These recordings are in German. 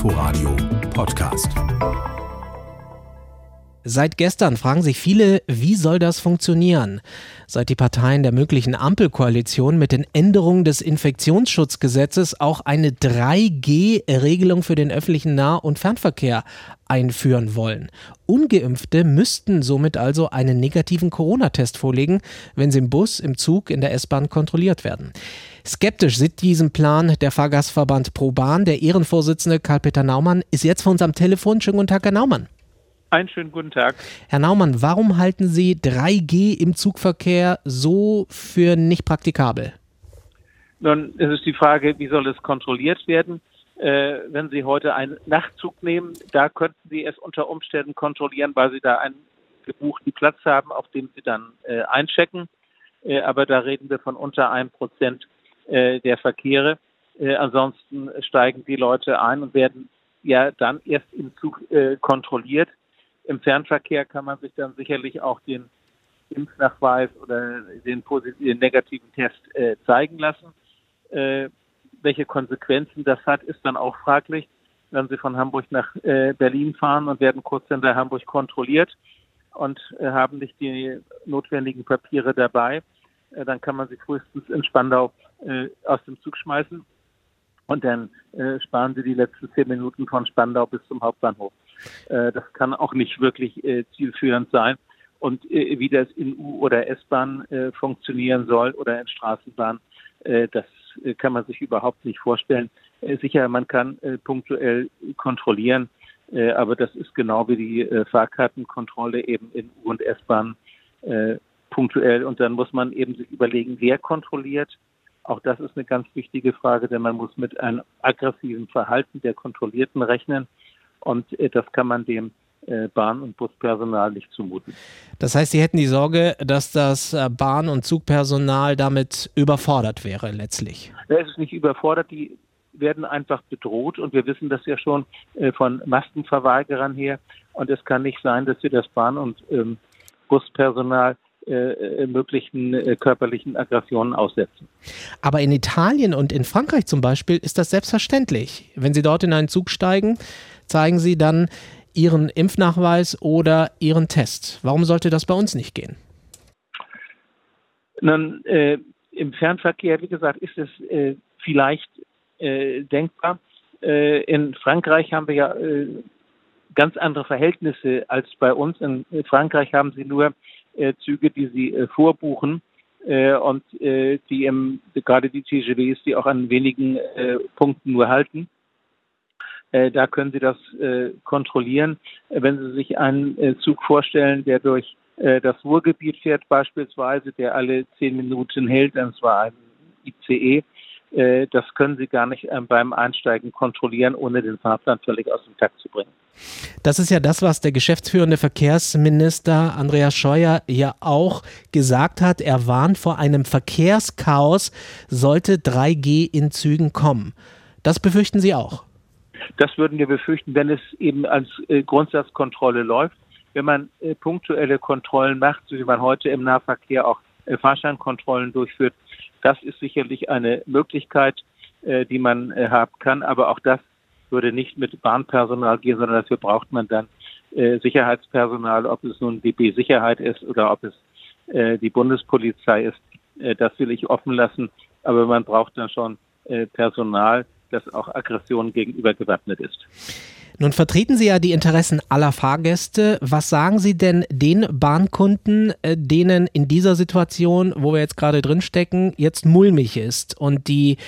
Inforadio Podcast. Seit gestern fragen sich viele, wie soll das funktionieren? Seit die Parteien der möglichen Ampelkoalition mit den Änderungen des Infektionsschutzgesetzes auch eine 3G-Regelung für den öffentlichen Nah- und Fernverkehr einführen wollen. Ungeimpfte müssten somit also einen negativen Corona-Test vorlegen, wenn sie im Bus, im Zug, in der S-Bahn kontrolliert werden. Skeptisch sieht diesen Plan der Fahrgastverband ProBahn. Der Ehrenvorsitzende Karl-Peter Naumann ist jetzt vor uns am Telefon. Schönen guten Tag, Herr Naumann. Einen schönen guten Tag. Herr Naumann, warum halten Sie 3G im Zugverkehr so für nicht praktikabel? Nun, es ist die Frage, wie soll es kontrolliert werden? Äh, wenn Sie heute einen Nachtzug nehmen, da könnten Sie es unter Umständen kontrollieren, weil Sie da einen gebuchten Platz haben, auf dem Sie dann äh, einchecken. Äh, aber da reden wir von unter einem Prozent äh, der Verkehre. Äh, ansonsten steigen die Leute ein und werden ja dann erst im Zug äh, kontrolliert. Im Fernverkehr kann man sich dann sicherlich auch den Impfnachweis oder den, positiven, negativen Test äh, zeigen lassen. Äh, welche Konsequenzen das hat, ist dann auch fraglich. Wenn Sie von Hamburg nach äh, Berlin fahren und werden kurz hinter Hamburg kontrolliert und äh, haben nicht die notwendigen Papiere dabei, äh, dann kann man sie frühestens in Spandau äh, aus dem Zug schmeißen und dann sparen Sie die letzten zehn Minuten von Spandau bis zum Hauptbahnhof. Äh, das kann auch nicht wirklich äh, zielführend sein. Und äh, wie das in U- oder S-Bahn funktionieren soll oder in Straßenbahn, das kann man sich überhaupt nicht vorstellen. Sicher, man kann punktuell kontrollieren, aber das ist genau wie die Fahrkartenkontrolle eben in U- und S-Bahn punktuell. Und dann muss man eben sich überlegen, wer kontrolliert auch das ist eine ganz wichtige Frage, denn man muss mit einem aggressiven Verhalten der Kontrollierten rechnen. Und äh, das kann man dem äh, Bahn- und Buspersonal nicht zumuten. Das heißt, Sie hätten die Sorge, dass das äh, Bahn- und Zugpersonal damit überfordert wäre letztlich? Es ist nicht überfordert, die werden einfach bedroht und wir wissen das ja schon von Maskenverweigerern her. Und es kann nicht sein, dass wir das Bahn- und ähm, Buspersonal äh, möglichen äh, körperlichen Aggressionen aussetzen. Aber in Italien und in Frankreich zum Beispiel ist das selbstverständlich. Wenn Sie dort in einen Zug steigen, zeigen Sie dann Ihren Impfnachweis oder Ihren Test. Warum sollte das bei uns nicht gehen? Nun, äh, im Fernverkehr, wie gesagt, ist es äh, vielleicht äh, denkbar. Äh, in Frankreich haben wir ja äh, ganz andere Verhältnisse als bei uns. In Frankreich haben sie nur äh, Züge, die sie vorbuchen und die im, gerade die TGVs, die auch an wenigen Punkten nur halten. Äh, da können Sie das äh, kontrollieren. Wenn Sie sich einen äh, Zug vorstellen, der durch das Ruhrgebiet fährt beispielsweise, der alle zehn Minuten hält, dann zwar ein ICE, das können Sie gar nicht äh, beim Einsteigen kontrollieren, ohne den Fahrplan völlig aus dem Takt zu bringen. Das ist ja das, was der geschäftsführende Verkehrsminister Andreas Scheuer ja auch gesagt hat. Er warnt vor einem Verkehrschaos, sollte 3G in Zügen kommen. Das befürchten Sie auch? Das würden wir befürchten, wenn es eben als äh, Grundsatzkontrolle läuft. Wenn man äh, punktuelle Kontrollen macht, so wie man heute im Nahverkehr auch äh, Fahrscheinkontrollen durchführt, das ist sicherlich eine Möglichkeit, äh, die man äh, haben kann. Aber auch das würde nicht mit Bahnpersonal gehen, sondern dafür braucht man dann äh, Sicherheitspersonal, ob es nun DB Sicherheit ist oder ob es die Bundespolizei ist. Das will ich offen lassen. Aber man braucht dann schon Personal, das auch Aggressionen gegenüber gewappnet ist. Nun vertreten Sie ja die Interessen aller Fahrgäste. Was sagen Sie denn den Bahnkunden, äh, denen in dieser Situation, wo wir jetzt gerade drinstecken, jetzt mulmig ist und die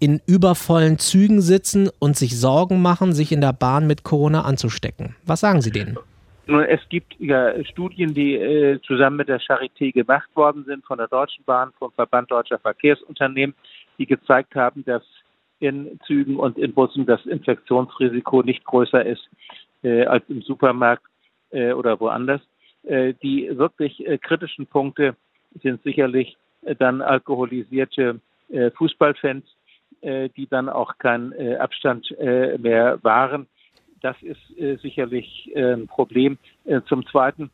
in übervollen Zügen sitzen und sich Sorgen machen, sich in der Bahn mit Corona anzustecken? Was sagen Sie denen? Nun, es gibt ja Studien, die äh, zusammen mit der Charité gemacht worden sind von der Deutschen Bahn, vom Verband Deutscher Verkehrsunternehmen, die gezeigt haben, dass in Zügen und in Bussen das Infektionsrisiko nicht größer ist äh, als im Supermarkt äh, oder woanders. Äh, die wirklich äh, kritischen Punkte sind sicherlich äh, dann alkoholisierte äh, Fußballfans, die dann auch keinen Abstand mehr wahren. Das ist sicherlich ein Problem. zum Zweiten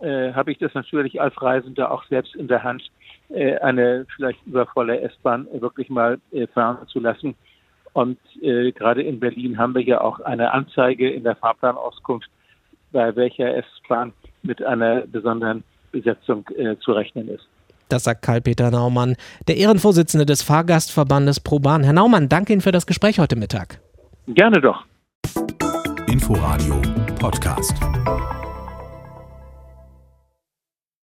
habe ich das natürlich als Reisender auch selbst in der Hand, eine vielleicht übervolle S-Bahn wirklich mal fahren zu lassen Und äh, gerade in Berlin haben wir ja auch eine Anzeige in der Fahrplanauskunft, bei welcher S-Bahn mit einer besonderen Besetzung äh, zu rechnen ist. Das sagt Karl-Peter Naumann, der Ehrenvorsitzende des Fahrgastverbandes ProBahn. Herr Naumann, danke Ihnen für das Gespräch heute Mittag. Gerne doch. Inforadio Podcast.